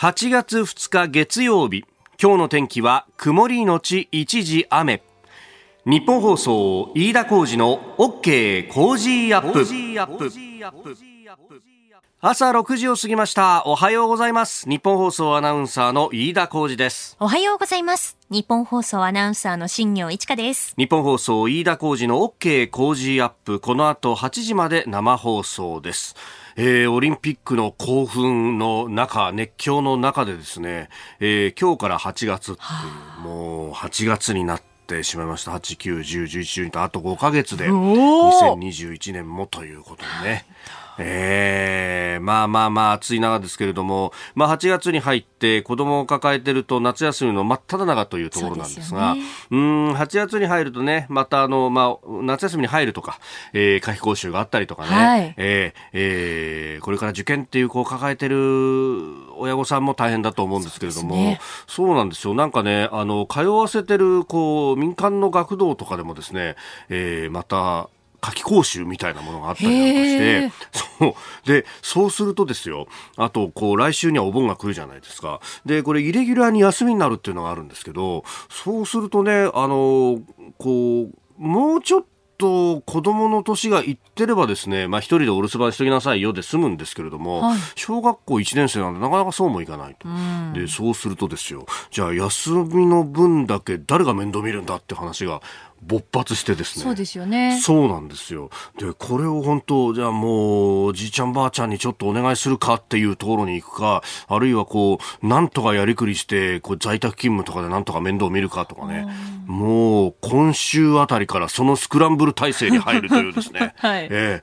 8月2日月曜日。今日の天気は曇りのち一時雨。ニッポン放送飯田浩司の OK Cozy up。朝6時を過ぎました。おはようございます。ニッポン放送アナウンサーの飯田浩司です。おはようございます。ニッポン放送アナウンサーの新行市佳です。ニッポン放送飯田浩司の OK Cozy up。この後8時まで生放送ですえー、オリンピックの興奮の中、熱狂の中でですね、えー、今日から8月っていう、もう8月になってしまいました。8、9、10、11、12とあと5ヶ月で2021年もということでね。えー、まあまあまあ暑い中ですけれども、まあ8月に入って子供を抱えてると夏休みの真っ只中というところなんですが、う、ね、ん、8月に入るとね、またあの、まあ夏休みに入るとか、えー、夏季講習があったりとかね、はい、えー、えー、これから受験っていう子を抱えてる親御さんも大変だと思うんですけれども、そうね、なんですよ。なんかね、あの、通わせてる、こう、民間の学童とかでもですね、えー、また、夏季講習みたいなものがあったりなんかして、そう。で、そうするとですよ、あと、こう、来週にはお盆が来るじゃないですか。で、これ、イレギュラーに休みになるっていうのがあるんですけど、そうするとね、あの、こう、もうちょっとと子供の年がいってればですね、まあ一人でお留守番しときなさいよで済むんですけれども、はい、小学校1年生なんでなかなかそうもいかないと。で、そうするとですよ、じゃあ休みの分だけ誰が面倒見るんだって話が勃発してですね。そうですよね。そうなんですよ。で、これを本当、じゃあもう、じいちゃんばあちゃんにちょっとお願いするかっていうところに行くか、あるいはこう、なんとかやりくりして、こう在宅勤務とかでなんとか面倒を見るかとかね。もう、今週あたりからそのスクランブル体制に入るというですね。はい。ええ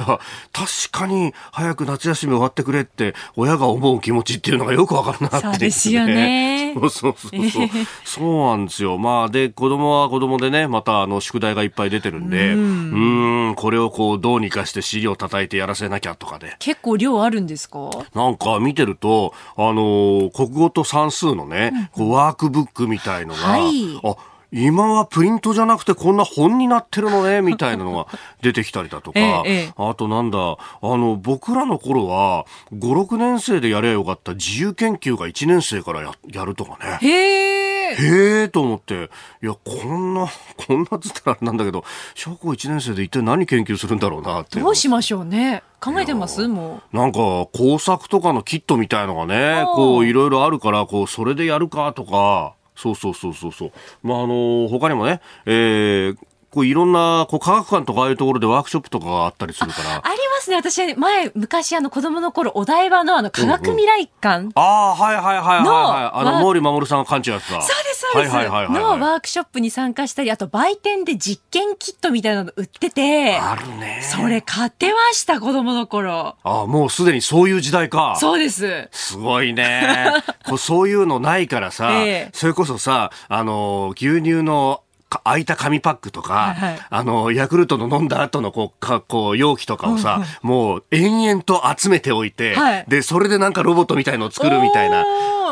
ー、いや、確かに早く夏休み終わってくれって、親が思う気持ちっていうのがよくわかるなって、ね、そうですよね。そうそうそうそう。そうなんですよ。まあ、で、子供は子供でね、またあの宿題がいっぱい出てるんで、うんこれをこうどうにかして資料叩いてやらせなきゃとかで。結構量あるんですか？なんか見てると、あの、国語と算数のね、こうワークブックみたいのが、はい、あ今はプリントじゃなくてこんな本になってるのね、みたいなのが 出てきたりだとか、ええ、あとなんだ、あの、僕らの頃は、5、6年生でやればよかった自由研究が1年生からややるとかね。へー。へえと思って、いや、こんな、こんなつったらあれなんだけど、小学校1年生で一体何研究するんだろうなって。どうしましょうね。考えてます？もう。なんか、工作とかのキットみたいのがね、こう、いろいろあるから、こう、それでやるかとか、そうそうそうそうそう。まあ、あの、他にもね、えー、こういろんなこう科学館とかああいうところでワークショップとかがあったりするから。ありますね。私前昔あの子供の頃お台場のあの科学未来館、うんうん、ああはいはいはいはいはいあの毛利守さんが館長やつだ。そうですそうです、はいはいはいはい、のワークショップに参加したりあと売店で実験キットみたいなの売っててあるね。それ買ってました子供の頃。ああもうすでにそういう時代か。そうです。すごいね。こうそういうのないからさ、えー、それこそさあの牛乳の空いた紙パックとか、はいはい、あの、ヤクルトの飲んだ後のこう、かこう容器とかをさ、うんうん、もう延々と集めておいて、はい、で、それでなんかロボットみたいのを作るみたいな。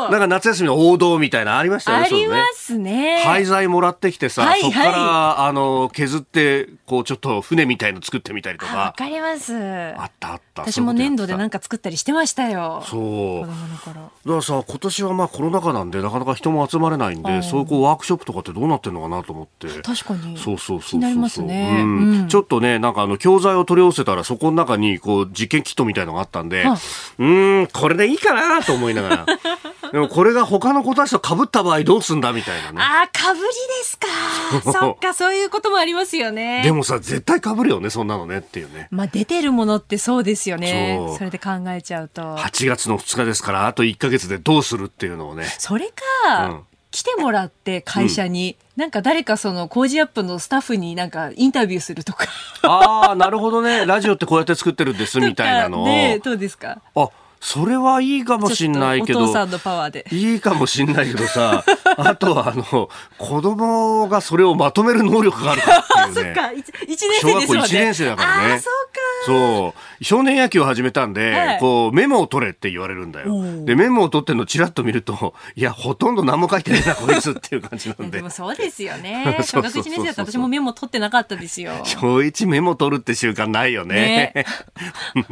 なんか夏休みの王道みたいなありましたよね。ありますね。廃材もらってきてさ、はいはい、そこからあの削ってこうちょっと船みたいの作ってみたりとか。わかります。あったあった。私も粘土でなんか作ったりしてましたよ。そう。子供の頃。だからさ今年はまあコロナ禍なんでなかなか人も集まれないんで、そういうこうワークショップとかってどうなってるのかなと思って。確かに。そうそうそう気になりますね。うん。ちょっとねなんかあの教材を取り寄せたらそこの中にこう実験キットみたいのがあったんで、うんこれでいいかなと思いながら。でもこれが他の子たちと被った場合どうすんだみたいなね。ああ、被りですか。そっか、そういうこともありますよね。でもさ、絶対被るよね、そんなのねっていうね。まあ出てるものってそうですよね。それで考えちゃうと。8月の2日ですから、あと1か月でどうするっていうのをね。それか、うん来てもらって会社に、うん、なんか誰かその工事アップのスタッフになんかインタビューするとかああなるほどねラジオってこうやって作ってるんですみたいなのをねどうですか？あそれはいいかもしんないけど。お父さんのパワーで。いいかもしんないけどさ、あとはあの、子供がそれをまとめる能力があるかっていうね。そっか、一年生です小学校1年生だからね。あ、そう少年野球を始めたんで、はい、こうメモを取れって言われるんだよ。でメモを取ってるのちらっと見るといやほとんど何も書いてないなこいつっていう感じなんで。でもそうですよね。小学1年生だった私もメモ取ってなかったですよ。小一メモ取るって習慣ないよね。ね。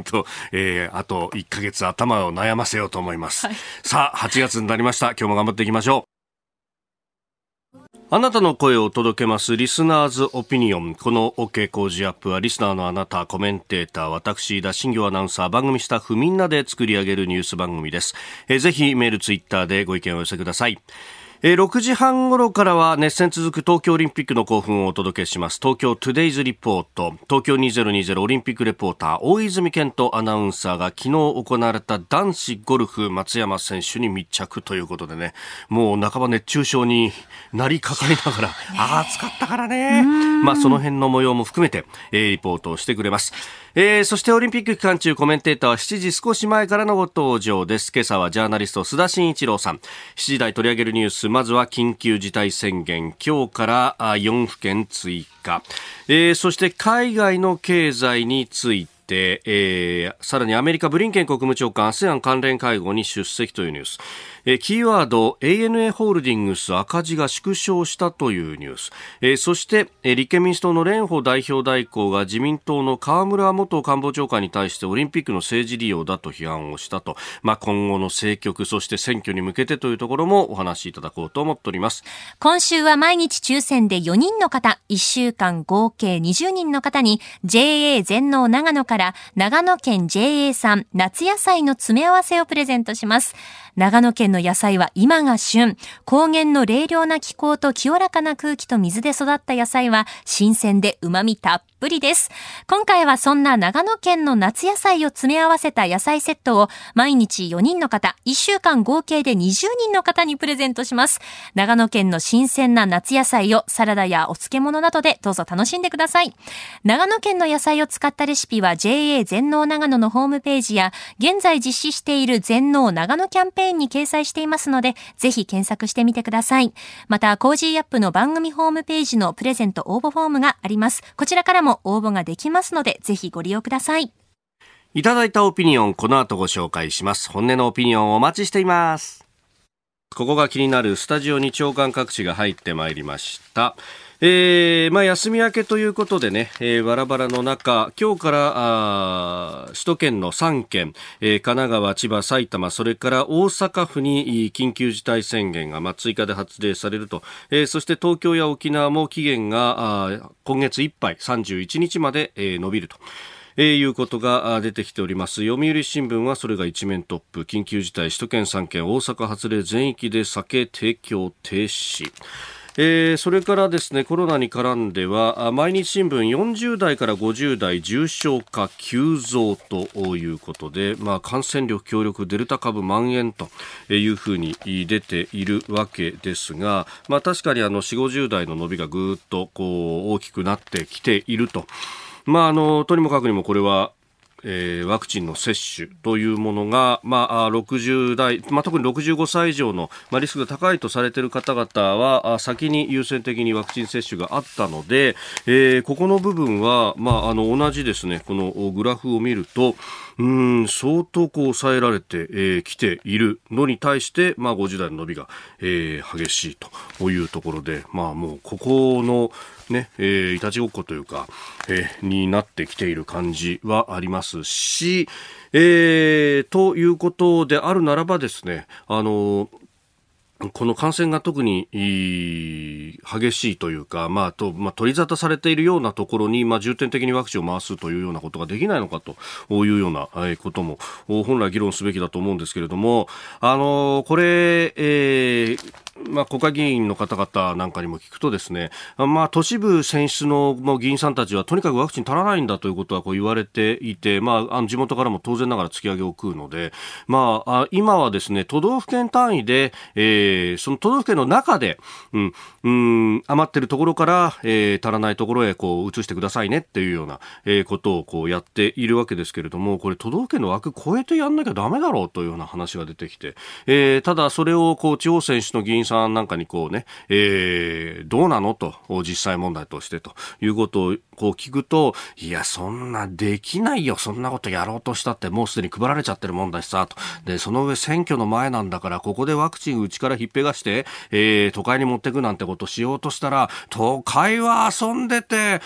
と、えー、あと1か月頭を悩ませようと思います、はい、さあ8月になりました今日も頑張っていきましょうあなたの声を届けますリスナーズオピニオン。この OK 工事アップはリスナーのあなた、コメンテーター、私、田新行アナウンサー、番組スタッフみんなで作り上げるニュース番組です。えー、ぜひメール、ツイッターでご意見をお寄せください。えー、6時半頃からは熱戦続く東京オリンピックの興奮をお届けします。東京トゥデイズリポート。東京2020オリンピックレポーター大泉健人アナウンサーが昨日行われた男子ゴルフ松山選手に密着ということでね。もう半ば熱中症になりかかりながら、ああ暑かったからね。まあその辺の模様も含めて、えー、リポートをしてくれますえー、そしてオリンピック期間中コメンテーターは7時少し前からのご登場です。今朝はジャーナリスト須田慎一郎さん。7時台取り上げるニュース、まずは緊急事態宣言。今日から4府県追加。えー、そして海外の経済について、えー、さらにアメリカブリンケン国務長官 ASEAN 関連会合に出席というニュース。えキーワード ANA ホールディングス赤字が縮小したというニュース、えそして、え立憲民主党の蓮舫代表代行が自民党の河村元官房長官に対してオリンピックの政治利用だと批判をしたと、まあ、今後の政局そして選挙に向けてというところもお話しいただこうと思っております。今週は毎日抽選で4人の方1週間合計20人の方に JA 全農長野から長野県 JA 産夏野菜の詰め合わせをプレゼントします。長野県の野菜は今が旬。高原の冷涼な気候と清らかな空気と水で育った野菜は新鮮で旨味たっぷりぷりです。今回はそんな長野県の夏野菜を詰め合わせた野菜セットを毎日4人の方、1週間合計で20人の方にプレゼントします。長野県の新鮮な夏野菜をサラダやお漬物などでどうぞ楽しんでください。長野県の野菜を使ったレシピは JA 全農長野のホームページや現在実施している全農長野キャンペーンに掲載していますので、ぜひ検索してみてください。また、コージーアップの番組ホームページのプレゼント応募フォームがあります。こちらからも応募ができますので、ぜひご利用ください。いただいたオピニオン、この後ご紹介します。本音のオピニオンお待ちしています。ここが気になるスタジオに朝刊各紙が入ってまいりました。えー、まあ、休み明けということでね、えー、バラバラの中、今日から首都圏の3県、えー、神奈川、千葉、埼玉、それから大阪府に緊急事態宣言が、まあ、追加で発令されると、えー、そして東京や沖縄も期限が今月いっぱい31日まで、えー、伸びると。えー、いうことが出てきております。読売新聞はそれが一面トップ。緊急事態首都圏3県大阪発令全域で酒提供停止。えー、それからですねコロナに絡んでは毎日新聞40代から50代重症化急増ということで、まあ、感染力強力デルタ株蔓延というふうに出ているわけですが、まあ、確かにあの4 50代の伸びがぐっとこう大きくなってきていると。まあ、あのとにもかくにもこれはえー、ワクチンの接種というものが、まあ、60代、まあ、特に65歳以上の、まあ、リスクが高いとされている方々は先に優先的にワクチン接種があったので、えー、ここの部分は、まあ、あの同じですねこのグラフを見るとうん相当こう抑えられてき、えー、ているのに対して、まあ、50代の伸びが、えー、激しいというところで、まあ、もうここのね、えー、いたちごっこというか、えー、になってきている感じはありますし、えー、ということであるならばですね、あのこの感染が特に激しいというか、まあとまあ、取り沙汰されているようなところに、まあ、重点的にワクチンを回すというようなことができないのかというようなことも本来議論すべきだと思うんですけれども、あのこれ、えーまあ、国会議員の方々なんかにも聞くとですね、まあ、都市部選出の議員さんたちはとにかくワクチン足らないんだということはこう言われていて、まあ、あの地元からも当然ながら突き上げを食うので、まあ、今はですね都道府県単位で、えー、えその都道府県の中で、うん、うん余ってるところから、えー、足らないところへこう移してくださいねっていうような、えー、ことをこうやっているわけですけれどもこれ都道府県の枠超えてやんなきゃだめだろうというような話が出てきて、えー、ただそれをこう地方選手の議員さんなんかにこうね、えー、どうなのと、実際問題としてということをこう聞くと、いや、そんなできないよ、そんなことやろうとしたって、もうすでに配られちゃってるもんだしさ、と。で、その上選挙の前なんだから、ここでワクチンうちからひっぺがして、えー、都会に持ってくなんてことしようとしたら、都会は遊んでて、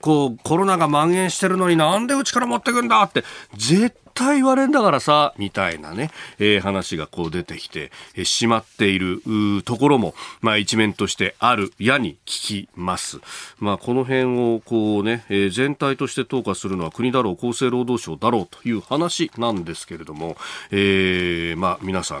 こう、コロナが蔓延してるのになんでうちから持ってくんだって、絶対言われんだからさ、みたいなね、えー、話がこう出てきて、え、しまっているところも、まあ一面としてあるやに聞きます。まあこの辺をこうね、えー、全体として投下するのは国だろう、厚生労働省だろうという話なんですけれども、えー、まあ皆さん、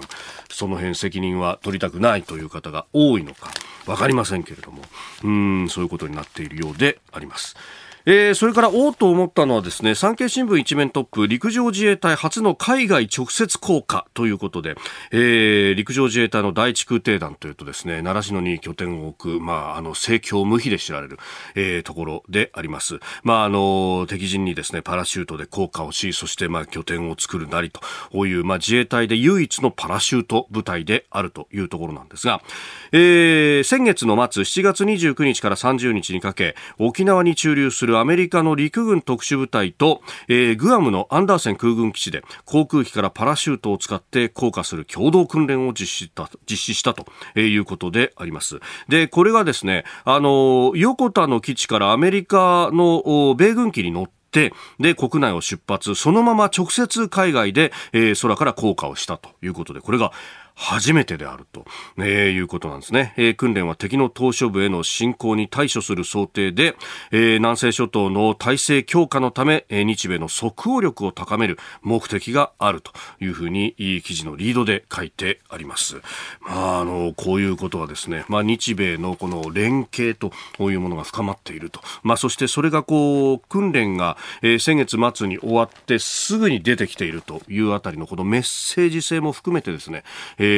その辺責任は取りたくないという方が多いのか、わかりませんけれども、うん、そういうことになっているようであります。えー、それからおおと思ったのはですね産経新聞一面トップ陸上自衛隊初の海外直接降下ということで、えー、陸上自衛隊の第一空挺団というとですね習志野に拠点を置く、まあ、あの盛況無比で知られる、えー、ところであります、まあ、あの敵陣にですねパラシュートで降下をしそしてまあ拠点を作るなりとこういう、まあ、自衛隊で唯一のパラシュート部隊であるというところなんですが、えー、先月の末7月29日から30日にかけ沖縄に駐留するアメリカの陸軍特殊部隊と、えー、グアムのアンダーセン空軍基地で航空機からパラシュートを使って降下する共同訓練を実施した実施したということであります。で、これがですね、あの、横田の基地からアメリカの米軍機に乗って、で、国内を出発、そのまま直接海外で、えー、空から降下をしたということで、これが初めてであると、えー、いうことなんですね、えー、訓練は敵の島嶼部への侵攻に対処する想定で、えー、南西諸島の体制強化のため、えー、日米の即応力を高める目的があるというふうに記事のリードで書いてあります。まあ、あのこういうことはですね、まあ、日米のこの連携というものが深まっていると、まあ、そしてそれがこう訓練が、えー、先月末に終わってすぐに出てきているというあたりのこのメッセージ性も含めてですね、えー、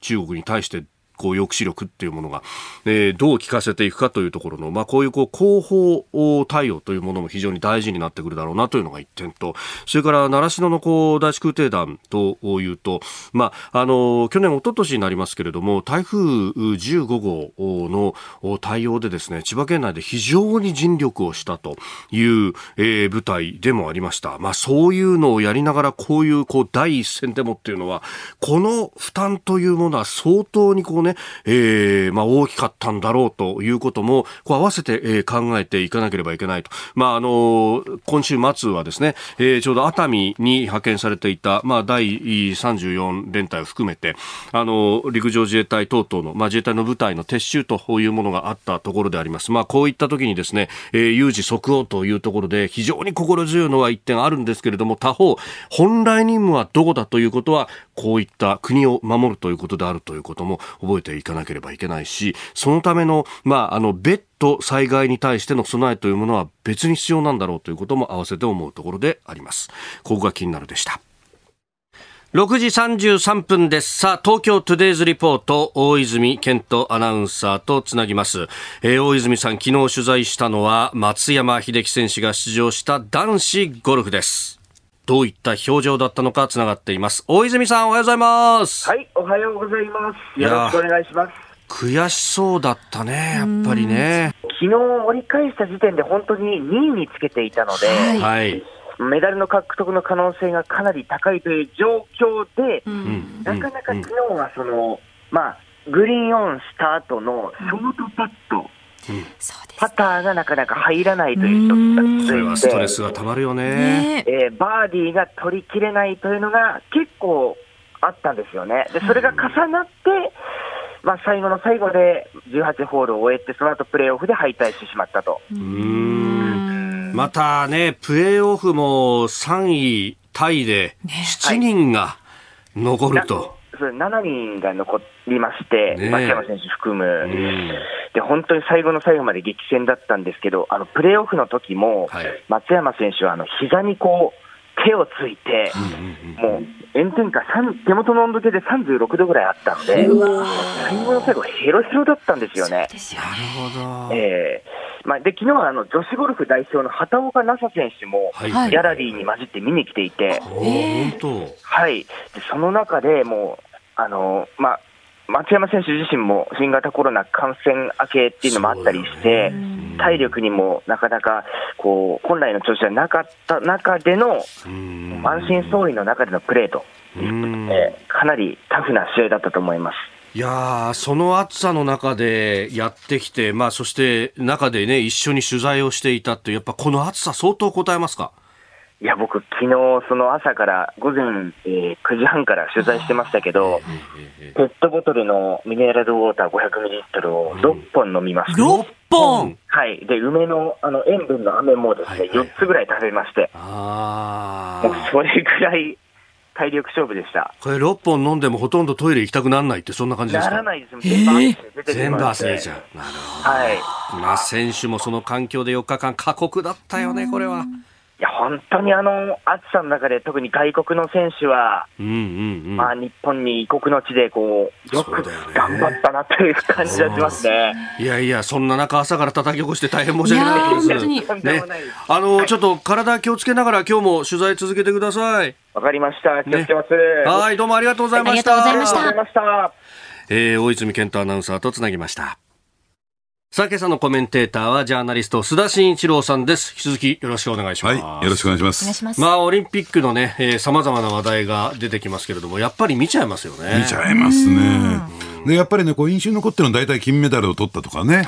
中国に対してこう抑止力っていうものが、えー、どう効かせていくかというところの、まあ、こういうこう広報対応というものも非常に大事になってくるだろうなというのが一点と、それから習志野のこう第一空挺団というと、まあ、あの去年、一昨年になりますけれども、台風15号の対応でですね、千葉県内で非常に尽力をしたという、えー、部隊でもありました。まあ、そういうのをやりながら、こういうこう第一線でもっていうのは、この負担というものは相当にこうね、ね、えー、まあ大きかったんだろうということも、こう合わせて、え、考えていかなければいけないと。まああの、今週末はですね、えー、ちょうど熱海に派遣されていた、まあ第34連隊を含めて、あの、陸上自衛隊等々の、まあ自衛隊の部隊の撤収というものがあったところであります。まあこういった時にですね、えー、有事即応というところで非常に心強いのは一点あるんですけれども、他方、本来任務はどこだということは、こういった国を守るということであるということも覚えていかなければいけないし、そのための、まあ、あの、別途災害に対しての備えというものは別に必要なんだろうということも合わせて思うところであります。ここが気になるでした。6時33分です。さあ、東京トゥデイズリポート、大泉健人アナウンサーとつなぎます。えー、大泉さん、昨日取材したのは、松山英樹選手が出場した男子ゴルフです。どういった表情だったのかつながっています。大泉さん、おはようございます。はい、おはようございます。よろしくお願いします。悔しそうだったね、やっぱりね。昨日折り返した時点で本当に2位につけていたので、はい、メダルの獲得の可能性がかなり高いという状況で、うん、なかなか昨日はその、まあ、グリーンオンした後のショートパット、パターがなかなか入らないという人がストレスがたまるよね、え。ー、バーディーが取りきれないというのが結構あったんですよね。でそれが重なって、まあ、最後の最後で18ホールを終えて、その後プレーオフで敗退してしまったと。またね、プレーオフも3位タイで7人が残ると。それ7人が残りまして、ね、松山選手含む、で、本当に最後の最後まで激戦だったんですけど、あのプレーオフの時も、はい、松山選手はあの膝にこう、手をついて、もう炎天下、手元の温度計で36度ぐらいあったので、最後の最後、ヘロヘロだったんですよね。なるほど。えーまあ、で昨日はあの女子ゴルフ代表の畑岡奈紗選手も、ギャラリーに混じって見に来ていて、はい、はい、でその中でもう、あのまあ、松山選手自身も新型コロナ感染明けっていうのもあったりして、体力にもなかなかこう本来の調子じゃなかった中での、満身創痍の中でのプレーとえかなりタフな試合だったと思います。いやその暑さの中でやってきて、まあ、そして中でね、一緒に取材をしていたって、やっぱこの暑さ、相当答えますか？いや、僕、昨日その朝から午前、えー、9時半から取材してましたけど、ペットボトルのミネラルウォーター500ミリリットルを6本飲みました。6本はい。で、梅のあの塩分の飴もですね、4つぐらい食べまして、あもうそれぐらい体力勝負でした。これ6本飲んでもほとんどトイレ行きたくならないって、そんな感じですか？ならないです。全部汗出て全部汗出ちゃう。なるほど。はい。まあ、選手もその環境で4日間過酷だったよね、これは。いや、本当にあの、暑さの中で特に外国の選手は、うんうんうん、まあ日本に異国の地でこう、よく頑張ったなという感じがしますね。いやいや、そんな中朝から叩き起こして大変申し訳ないです。ね、あの、ちょっと体気をつけながら今日も取材続けてください。わかりました。気をつけます、ね、はい、どうもありがとうございました。ありがとうございました。えー、大泉健太アナウンサーとつなぎました。さあ、今朝のコメンテーターはジャーナリスト須田慎一郎さんです。引き続きよろしくお願いします。はい、よろしくお願いします。お願いします。まあ、オリンピックのね、えー、様々な話題が出てきますけれども、やっぱり見ちゃいますよね。見ちゃいますね。で、やっぱりね、こう、印象に残ってるのは大体金メダルを取ったとかね、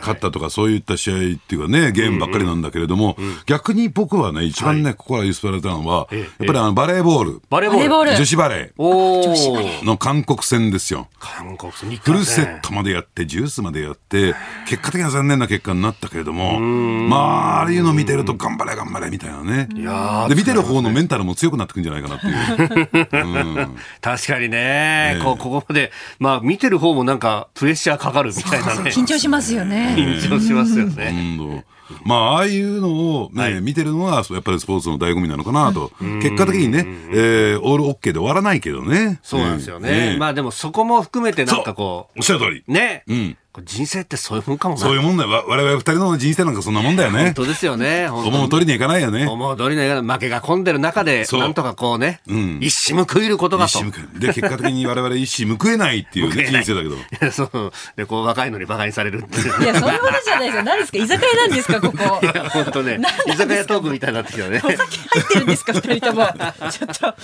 勝ったとか、そういった試合っていうかね、ゲームばっかりなんだけれども、うんうん、逆に僕はね、一番ね、ここから言われたのは、やっぱりあの、バレーボール。バレーボール。女子バレー。の韓国戦ですよ。韓国戦、フルセットまでやって、ジュースまでやって、結果的には残念な結果になったけれども、まあ、ああいうの見てると、頑張れ、頑張れ、みたいなね。で、見てる方のメンタルも強くなってくんじゃないかなっていう。うん、確かにね、ここまで、まあ、見てる方もなんか、プレッシャーかかるみたいなね。緊張しますよね。緊張しますよね。まあ、ああいうのをね、はい、見てるのは、やっぱりスポーツの醍醐味なのかなと。結果的にね、えー、オールオッケーで終わらないけどね。そうなんですよね。まあでもそこも含めてなんかこう。おっしゃる通り。ね。うん。人生ってそういうもんかもそういうもんだよ。我々二人の人生なんかそんなもんだよね。本当ですよね。思う通りにはいかないよね。思う通りにはいかない。負けが込んでる中で、なんとかこうね、うん、一矢報いることがと。一矢報い。で、結果的に我々一矢報えないっていう、ね、人生だけど。いや、そう。で、こう若いのに馬鹿にされるっていう。いや、そういうことじゃないですよ。何ですか？居酒屋なんですか、ここ。いや、本当ね。居酒屋トークみたいになってきたね。お酒入ってるんですか、二人とも。ちょっと。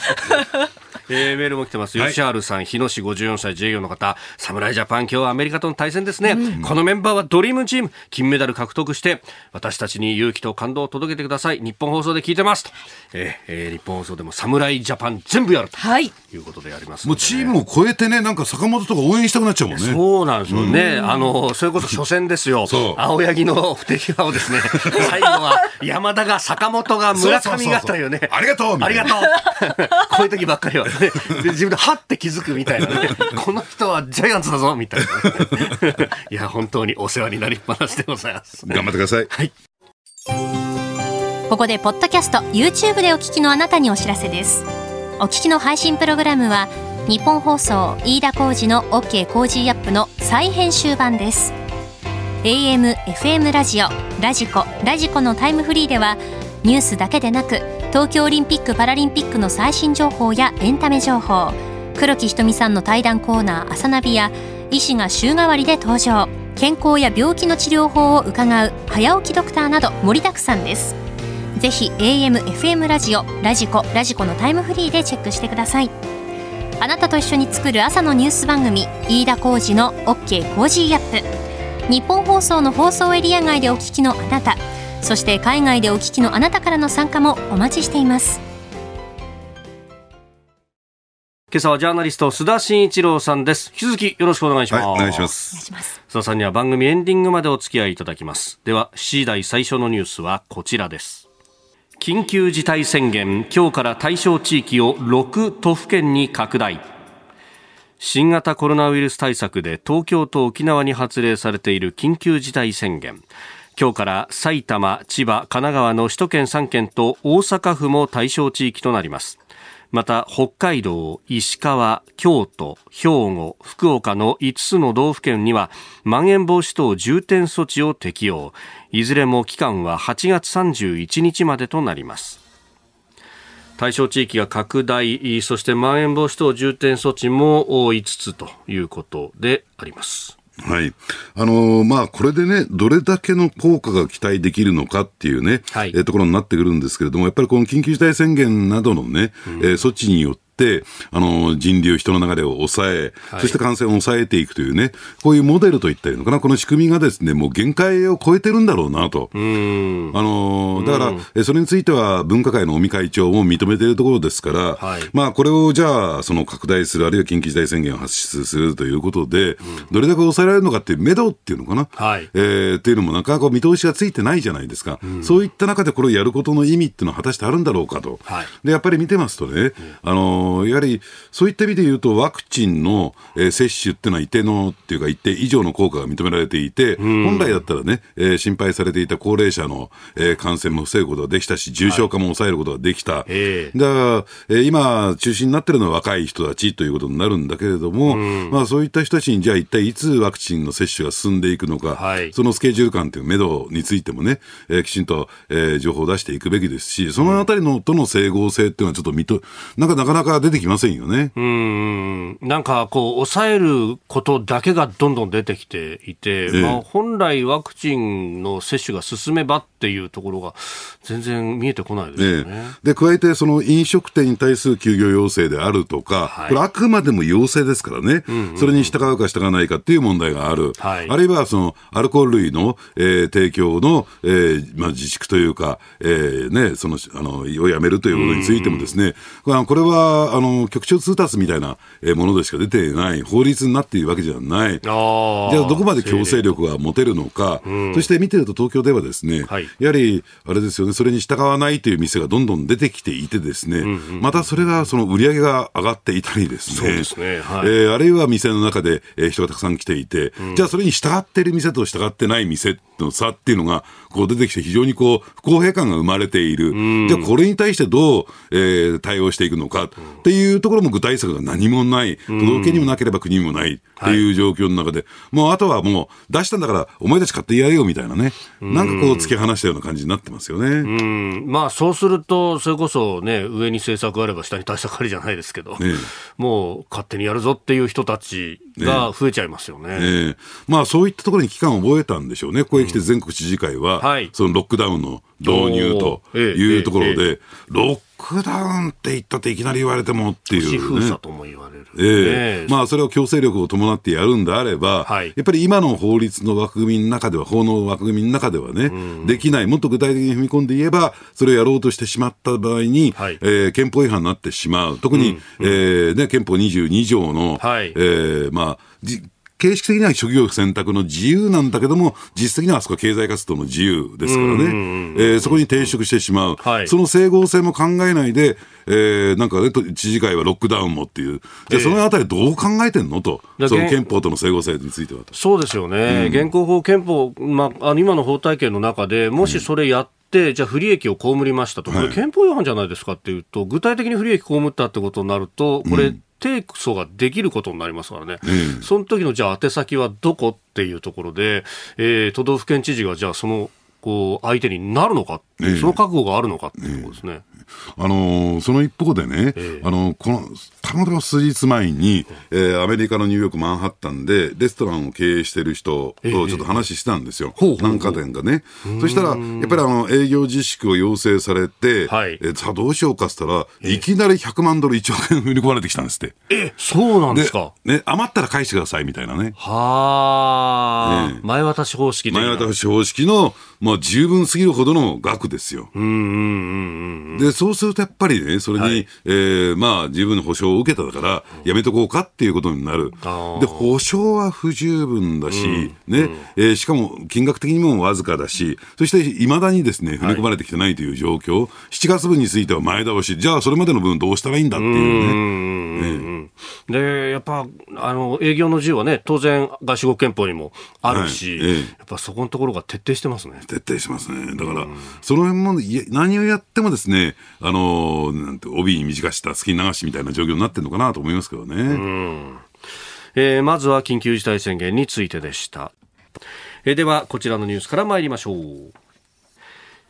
えー、メールも来てます。吉原さん、日野市54歳自営業の方、侍ジャパン今日はアメリカとの対戦ですね。うん、このメンバーはドリームチーム、金メダル獲得して、私たちに勇気と感動を届けてください。日本放送で聞いてますと。えー、えー、日本放送でも侍ジャパン全部やると。はい。いうことでやります、ね、もうチームを超えてね、なんか坂本とか応援したくなっちゃうもんね。そうなんですよね。あの、それこそ初戦ですよ。青柳の不手際をですね、最後は山田が坂本が村上がというね。ありがとうありがとう こういう時ばっかりはね、自分ではって気づくみたいなね、この人はジャイアンツだぞみたいな、いや、本当にお世話になりっぱなしでございます。頑張ってください。はい。ここで、ポッドキャスト、YouTube でお聞きのあなたにお知らせです。お聞きの配信プログラムは、日本放送飯田浩二の OK コージーアップの再編集版です。AM、FM ラジオ、ラジコ、ラジコのタイムフリーでは、ニュースだけでなく、東京オリンピック・パラリンピックの最新情報やエンタメ情報黒木ひとみさんの対談コーナー「朝ナビ」や医師が週替わりで登場。健康や病気の治療法を伺う早起きドクターなど盛りだくさんです。ぜひ AM、FM ラジオ、ラジコ、ラジコのタイムフリーでチェックしてください。あなたと一緒に作る朝のニュース番組飯田浩二の OK コージーアップ。日本放送の放送エリア外でお聞きのあなたそして海外でお聞きのあなたからの参加もお待ちしています。今朝はジャーナリスト須田慎一郎さんです。引き続きよろしくお願いします、はい、お願いします。須田さんには番組エンディングまでお付き合いいただきます。では7時台最初のニュースはこちらです。緊急事態宣言今日から対象地域を6都府県に拡大。新型コロナウイルス対策で東京と沖縄に発令されている緊急事態宣言今日から埼玉、千葉、神奈川の首都圏3県と大阪府も対象地域となります。また北海道、石川、京都、兵庫、福岡の5つの道府県にはまん延防止等重点措置を適用いずれも期間は8月31日までとなります対象地域が拡大、そしてまん延防止等重点措置も5つということであります。はい。あのー、まあ、これでね、どれだけの効果が期待できるのかっていうね、はい、えー、ところになってくるんですけれども、やっぱりこの緊急事態宣言などのね、うん、えー、措置によって、、あの、人流、人の流れを抑え、はい、そして感染を抑えていくというね、こういうモデルといったらいいのかな、この仕組みがですね、もう限界を超えてるんだろうなと。あの、だから、それについては分科会の尾身会長も認めているところですから、はい、まあ、これをじゃあ、その拡大する、あるいは緊急事態宣言を発出するということで、うん、どれだけ抑えられるのかっていうメドっていうのかな、はい、えー、っていうのもなかなか見通しがついてないじゃないですか。うん、そういった中でこれをやることの意味っていうのは果たしてあるんだろうかと。はい、で、やっぱり見てますとね、あの、やはり、そういった意味で言うと、ワクチンの、えー、接種っていうのは一定のっていうか、一定以上の効果が認められていて、本来だったらね、えー、心配されていた高齢者の、えー、感染も防ぐことができたし、重症化も抑えることができた。はい、だから、えー、今、中心になってるのは若い人たちということになるんだけれども、まあ、そういった人たちに、じゃあ一体いつワクチンの接種が進んでいくのか、はい、そのスケジュール感というメドについてもね、えー、きちんと、えー、情報を出していくべきですし、そのあたりのとの整合性っていうのはちょっと見と、なんかなかなか出てきませんよね。うんなんかこう、抑えることだけがどんどん出てきていて、ええ、まあ、本来ワクチンの接種が進めばっていうところが全然見えてこないですよね。え、で、加えてその飲食店に対する休業要請であるとか、はい、これあくまでも要請ですからね、うんうんうん、それに従うか従わないかっていう問題がある。はい、あるいはそのアルコール類の、えー、提供の、えーまあ、自粛というか、えーね、そのあのをやめるということについてもですね、うんうん、これはあの局長通達みたいなものでしか出ていない、法律になっているわけじゃない、じゃあ、どこまで強制力が持てるのか、うん、そして見てると東京ではですね、はい、やはりあれですよね、それに従わないという店がどんどん出てきていて、ですね、うんうん、またそれがその売り上げが上がっていたりですね、すねはい、えー、あるいは店の中で、えー、人がたくさん来ていて、うん、じゃあそれに従っている店と従ってない店の差っていうのがこう出てきて、非常にこう不公平感が生まれている、じゃあこれに対してどう、えー、対応していくのか。っていうところも具体策が何もない、都道府県にもなければ国にもない。っていう状況の中で、もうあとはもう出したんだから、お前たち買ってやれよみたいなね、なんかこう突き放したような感じになってますよね。うん。まあそうすると、それこそね、上に政策があれば下に対策ありじゃないですけど、ね、もう勝手にやるぞっていう人たちが増えちゃいますよね。ねねまあそういったところに危機感を覚えたんでしょうね。ここへ来て全国知事会は、はい、そのロックダウンの導入というところで、ロックダウンって言ったっていきなり言われてもっていう、ね。ええ。ー、まあそれを強制力を伴ってやるんであれば、はい、やっぱり今の法律の枠組みの中では、法の枠組みの中ではね、うん、できない、もっと具体的に踏み込んで言えば、それをやろうとしてしまった場合に、はい、えー、憲法違反になってしまう。特に、うん、えー、ね、憲法22条の、はい、えー、まあ、形式的には職業選択の自由なんだけども、実質的にはあそこは経済活動の自由ですからね、えー、そこに抵触してしまう、はい、その整合性も考えないで、えー、なんかね、知事会はロックダウンもっていう、じゃそのあたり、どう考えてんの？と、その憲法との整合性についてはそうですよね、うん、現行法、憲法、まあ、あの今の法体系の中で、もしそれやっじゃあ不利益を被りましたと、これ、憲法違反じゃないですかっていうと、具体的に不利益被ったってことになると、これ、提訴ができることになりますからね、うん、その時のじゃあ宛先はどこっていうところで、えー、都道府県知事がじゃあそのこう相手になるのか、その覚悟があるのかっていうところですね。あのー、その一方でね、えー、あのこのたまたま数日前に、えー、アメリカのニューヨーク、マンハッタンでレストランを経営してる人とちょっと話したんですよ、えー、何家店かね。そしたら、やっぱりあの営業自粛を要請されて、はい、えさあどうしようかっつったら、いきなり100万ドル、1億円振り込まれてきたんですって。えそうなんですか。ね、余ったら返してくださいみたいなね。はあ、ね、前渡し方式前渡し方式の、まあ、十分すぎるほどの額ですよ。うんうんうんうん、でそうするとやっぱりね、それに、はい、えー、まあ、十分な保証を受けただから、やめとこうかっていうことになる。で、保証は不十分だし、うん、ね、うん、えー、しかも金額的にもわずかだし、そしていまだにですね、振り込まれてきてないという状況、はい、7月分については前倒し、じゃあそれまでの分どうしたらいいんだっていうね。で、やっぱ、あの、営業の自由はね、当然、合衆国憲法にもあるし、はい。ええ、やっぱそこのところが徹底してますね。徹底してますね。だから、その辺も、何をやってもですね、あの、なんて、帯に短した、好きに流しみたいな状況になってるのかなと思いますけどね。うんえー、まずは緊急事態宣言についてでした。えー、では、こちらのニュースから参りましょう。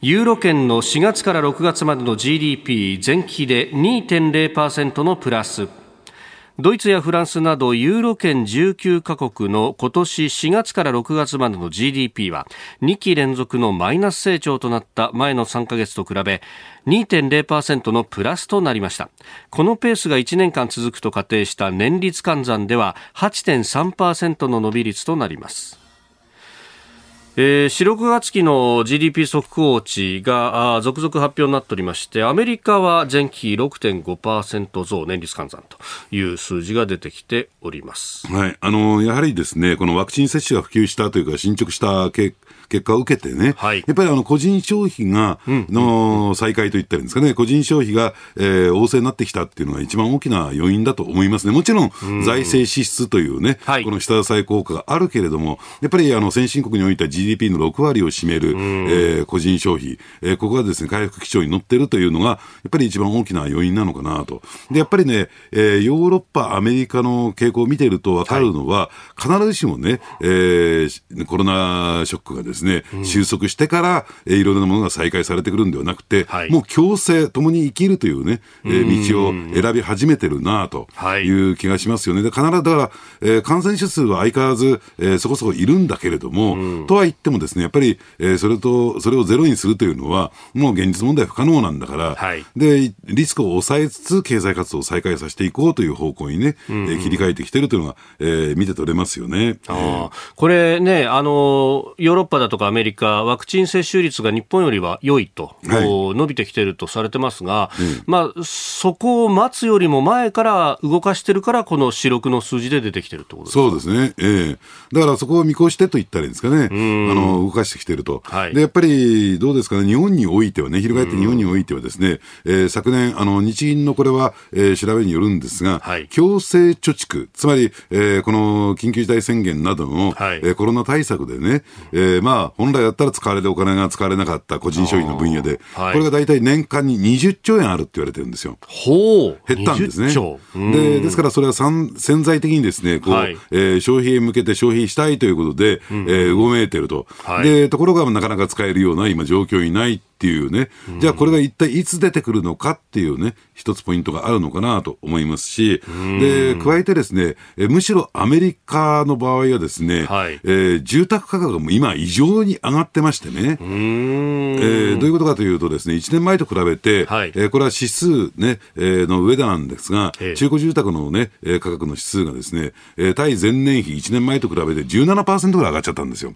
ユーロ圏の4月から6月までの GDP 前期で2.0%のプラスドイツやフランスなどユーロ圏19カ国の今年4月から6月までの GDP は2期連続のマイナス成長となった前の3ヶ月と比べ2.0%のプラスとなりました。このペースが1年間続くと仮定した年率換算では8.3%の伸び率となります。えー、4、6月期の GDP 速報値が続々発表になっておりまして、アメリカは前期6.5%増、年率換算という数字が出てきております。はい。あの、やはりですね、このワクチン接種が普及したというか、進捗した結果結果を受けてね、はい、やっぱりあの個人消費が、の再開といったらいいんですかね、個人消費が、えー、旺盛になってきたっていうのが一番大きな要因だと思いますね。もちろん、財政支出というね、この下支え効果があるけれども、やっぱりあの先進国においては GDP の6割を占める、えー、個人消費、えー、ここがですね、回復基調に乗ってるというのが、やっぱり一番大きな要因なのかなと。で、やっぱりね、えー、ヨーロッパ、アメリカの傾向を見ていると分かるのは、はい、必ずしもね、えー、コロナショックがですね、収束してから、えー、いろんなものが再開されてくるんではなくて、はい、もう共生、共に生きるというね、えー、道を選び始めてるなとい。う気がしますよね。で必ずだから、えー、感染者数は相変わらず、えー、そこそこいるんだけれども、とは言ってもですね、やっぱり、えー、それと、それをゼロにするというのは、もう現実問題不可能なんだから、はい、で、リスクを抑えつつ、経済活動を再開させていこうという方向にね、えー、切り替えてきてるというのが、えー、見て取れますよね。あこれね、あの、ヨーロッパだとかアメリカ、ワクチン接種率が日本よりは良いと、はい、伸びてきているとされてますが、うん、まあ、そこを待つよりも前から動かしてるから、この四六の数字で出てきてるってことですか？そうですね、えー、だからそこを見越してと言ったらいいんですかね、あの動かしてきてると、はい、でやっぱりどうですかね、日本においてはね、翻って日本においてはですね、えー、昨年、あの日銀のこれは、えー、調べによるんですが、はい、強制貯蓄、つまり、えー、この緊急事態宣言などの、はい、えー、コロナ対策でね、えー、まあ、本来だったら使われるお金が使われなかった個人消費の分野で、はい、これが大体年間に20兆円あるって言われてるんですよ。ほう。減ったんですね。で、ですからそれは潜在的にですね、こう、はい、えー、消費へ向けて消費したいということで、うん、えー、うごめいてると、はい、で、ところがなかなか使えるような今状況にないっていうね、じゃあこれが一体いつ出てくるのかっていうね、一つポイントがあるのかなと思いますし、で、加えてですね、えむしろアメリカの場合はですね、はい、えー、住宅価格がもう今異常に上がってましてね、えー、どういうことかというとですね、1年前と比べて、はい、えー、これは指数ね、えー、の上でなんですが、中古住宅のね、価格の指数がですね、えー、対前年比1年前と比べて17%ぐらい上がっちゃったんですよ。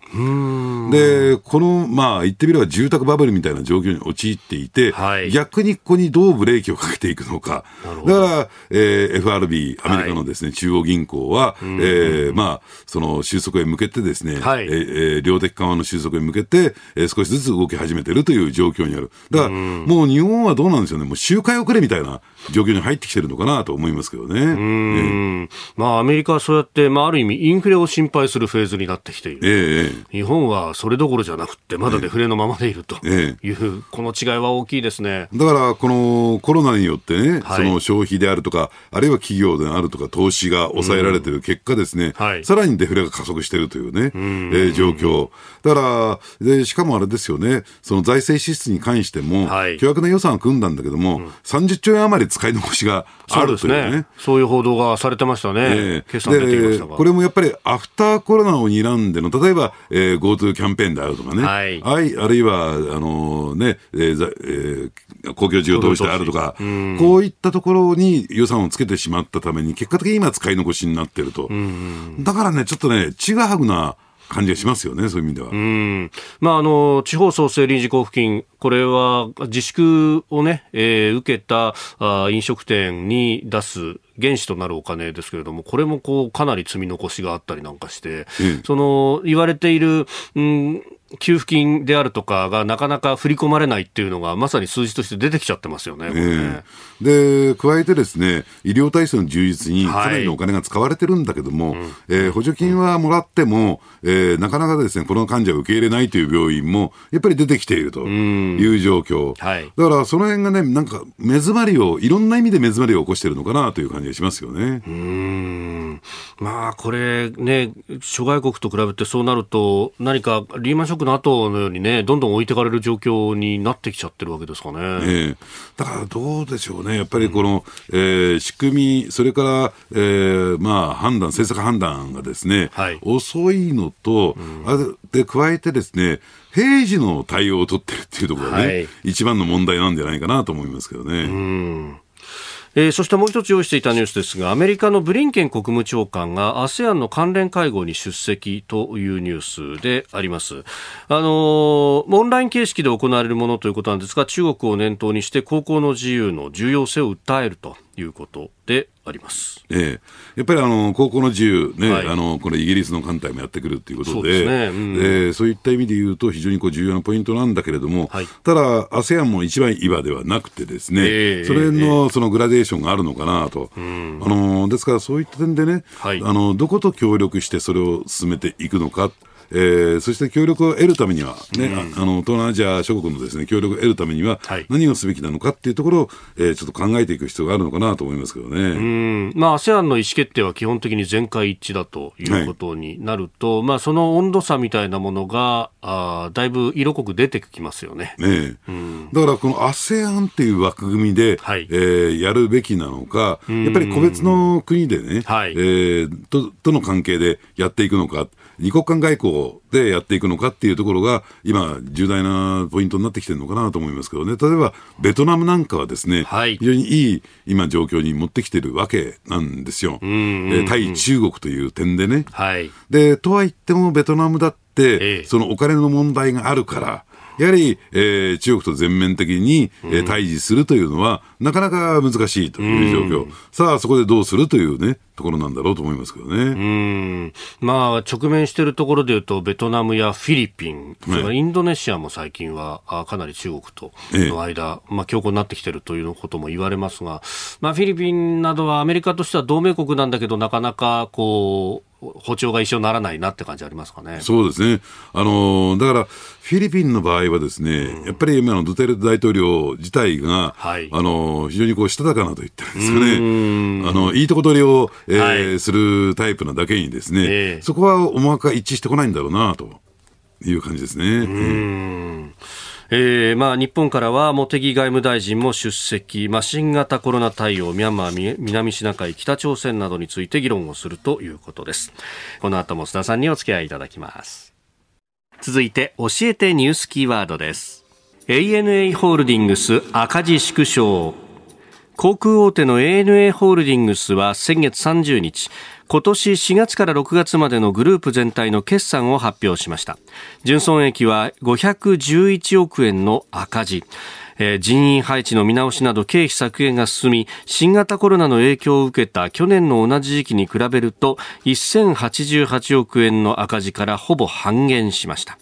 で、この、まあ言ってみれば住宅バブルみたいな状況に陥っていて、はい、逆にここにどうブレーキをかけていくのか。だから、えー、FRB、アメリカのですね、はい、中央銀行は、えー、まあ、その収束へ向けてですね、はい、えー、量的緩和の収束へ向けて、えー、少しずつ動き始めてるという状況にある。だから、もう日本はどうなんでしょうね、もう周回遅れみたいな状況に入ってきてるのかなと思いますけどね。うん、まあ、アメリカはそうやって、まあ、ある意味、インフレを心配するフェーズになってきている。えー、日本はそれどころじゃなくて、まだデフレのままでいるという、この違いは大きいですね。だから、このコロナによってね、はい、その消費であるとか、あるいは企業であるとか、投資が抑えられてる結果ですね、はい、さらにデフレが加速しているというね、えー、状況。だからで、しかもあれですよね、その財政支出に関しても、はい、巨額な予算を組んだんだけども、うん、30兆円余り使い残しがあるというね。そうね。そういう報道がされてましたね。えー、でこれもやっぱりアフターコロナを睨んでの、例えば、えー、GoTo キャンペーンであるとかね、はい、あるいは、あのね、えーえー、公共事業投資であるとか、こういったところに予算をつけてしまったために、結果的に今使い残しになってると。だからね、ちょっとね、ちぐはぐな、感じがしますよね、そういう意味では。うんまあ、あの地方創生臨時交付金、これは自粛をね、えー、受けたあ飲食店に出す原資となるお金ですけれども、これもこうかなり積み残しがあったりなんかして、うん、その言われている、うん給付金であるとかがなかなか振り込まれないっていうのが、まさに数字として出てきちゃってますよね、ね。で加えて、ですね医療体制の充実にかなりのお金が使われてるんだけども、はい、えー、補助金はもらっても、えー、なかなかですねこの患者を受け入れないという病院もやっぱり出てきているという状況、はい、だからその辺がね、なんか目詰まりを、いろんな意味で目詰まりを起こしているのかなという感じがしますよね。うん。まあ、これね、諸外国と比べてそうなると、何かリーマンショッ族の後のようにね、どんどん置いてかれる状況になってきちゃってるわけですかね。えー、だからどうでしょうね、やっぱりこの、うん、えー、仕組み、それから、えー、まあ、判断、政策判断がですね、はい、遅いのと、うん、あで、加えてですね、平時の対応を取ってるっていうところがね、はい、一番の問題なんじゃないかなと思いますけどね。うんえー、そしてもう一つ用意していたニュースですがアメリカのブリンケン国務長官が ASEAN の関連会合に出席というニュースであります、あのー、オンライン形式で行われるものということなんですが中国を念頭にして高校の自由の重要性を訴えると。いうことであります。ええ、やっぱりあの高校の自由ね、はい、あのこれイギリスの艦隊もやってくるということで、そう、ね。うん、えー、そういった意味で言うと非常にこう重要なポイントなんだけれども、はい、ただ ASEAN も一番岩ではなくてですね、えー、それのそのグラデーションがあるのかなと、あのですからそういった点でね、はい、あのどこと協力してそれを進めていくのか。えー、そして協力を得るためにはね、うん、あの東南アジア諸国のですね協力を得るためには、何をすべきなのかっていうところを、えー、ちょっと考えていく必要があるのかなと思いますけどね。うん。まあ ASEAN の意思決定は基本的に全会一致だということになると、はい、まあその温度差みたいなものがあだいぶ色濃く出てきますよね。ねうん、だからこの ASEAN っていう枠組みで、はい、えー、やるべきなのか、やっぱり個別の国でね、はい、えー、ととの関係でやっていくのか。二国間外交でやっていくのかっていうところが、今、重大なポイントになってきてるのかなと思いますけどね、例えばベトナムなんかはですね、はい、非常にいい今、状況に持ってきてるわけなんですよ、え対中国という点でね。はい、でとは言っても、ベトナムだって、ええ、そのお金の問題があるから、やはり、えー、中国と全面的に、えー、対峙するというのは、なかなか難しいという状況、さあ、そこでどうするというね、ところなんだろうと思いますけどね。うん。まあ、直面しているところでいうと、ベトナムやフィリピン、それからインドネシアも最近は、あかなり中国との間、ええ、まあ、強固になってきているということも言われますが、まあ、フィリピンなどはアメリカとしては同盟国なんだけど、なかなかこう、歩調が一緒にならないなって感じありますかね。そうですね。あのだから、フィリピンの場合はですね、うん、やっぱり今のドゥテルテ大統領自体が、はい、あの非常にこう、したたかなと言ってるんですかね。あの、いいとこ取りを、えー、はい、するタイプなだけにですね、えー、そこは思惑が一致してこないんだろうな、という感じですね。うんえーまあ、日本からは茂木外務大臣も出席、まあ、新型コロナ対応、ミャンマー、南シナ海、北朝鮮などについて議論をするということです。この後も須田さんにお付き合いいただきます。続いて、教えてニュースキーワードです。ANA ホールディングス赤字縮小。航空大手の ANA ホールディングスは先月30日、今年4月から6月までのグループ全体の決算を発表しました。純損益は511億円の赤字。人員配置の見直しなど経費削減が進み新型コロナの影響を受けた去年の同じ時期に比べると1088億円の赤字からほぼ半減しました。